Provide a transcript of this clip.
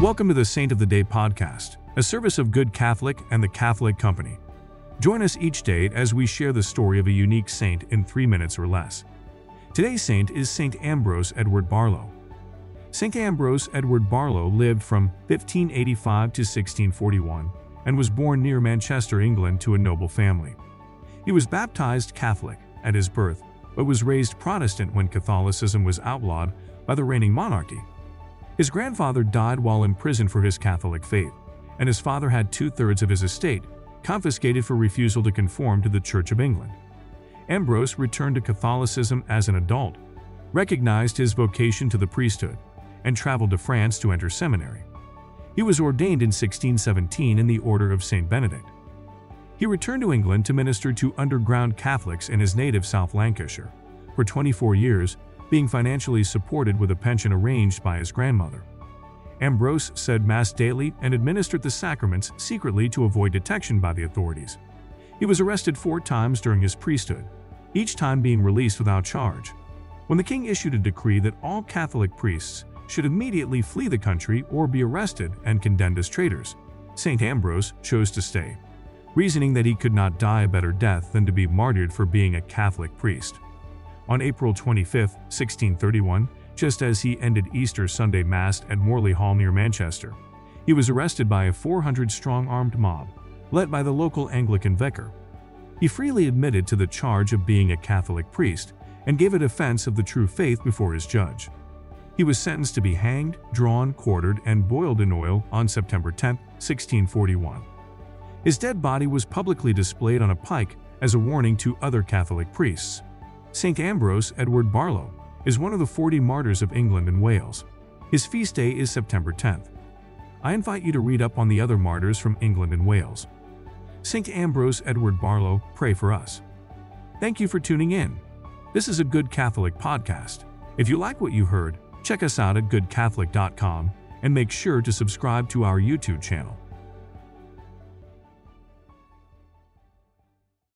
Welcome to the Saint of the Day podcast, a service of Good Catholic and the Catholic Company. Join us each day as we share the story of a unique saint in three minutes or less. Today's saint is Saint Ambrose Edward Barlow. Saint Ambrose Edward Barlow lived from 1585 to 1641 and was born near Manchester, England, to a noble family. He was baptized Catholic at his birth, but was raised Protestant when Catholicism was outlawed by the reigning monarchy. His grandfather died while in prison for his Catholic faith, and his father had two thirds of his estate confiscated for refusal to conform to the Church of England. Ambrose returned to Catholicism as an adult, recognized his vocation to the priesthood, and traveled to France to enter seminary. He was ordained in 1617 in the Order of St. Benedict. He returned to England to minister to underground Catholics in his native South Lancashire. For 24 years, being financially supported with a pension arranged by his grandmother. Ambrose said Mass daily and administered the sacraments secretly to avoid detection by the authorities. He was arrested four times during his priesthood, each time being released without charge. When the king issued a decree that all Catholic priests should immediately flee the country or be arrested and condemned as traitors, St. Ambrose chose to stay, reasoning that he could not die a better death than to be martyred for being a Catholic priest. On April 25, 1631, just as he ended Easter Sunday Mass at Morley Hall near Manchester, he was arrested by a 400 strong armed mob, led by the local Anglican vicar. He freely admitted to the charge of being a Catholic priest and gave a defense of the true faith before his judge. He was sentenced to be hanged, drawn, quartered, and boiled in oil on September 10, 1641. His dead body was publicly displayed on a pike as a warning to other Catholic priests. St. Ambrose Edward Barlow is one of the 40 martyrs of England and Wales. His feast day is September 10th. I invite you to read up on the other martyrs from England and Wales. St. Ambrose Edward Barlow, pray for us. Thank you for tuning in. This is a Good Catholic podcast. If you like what you heard, check us out at goodcatholic.com and make sure to subscribe to our YouTube channel.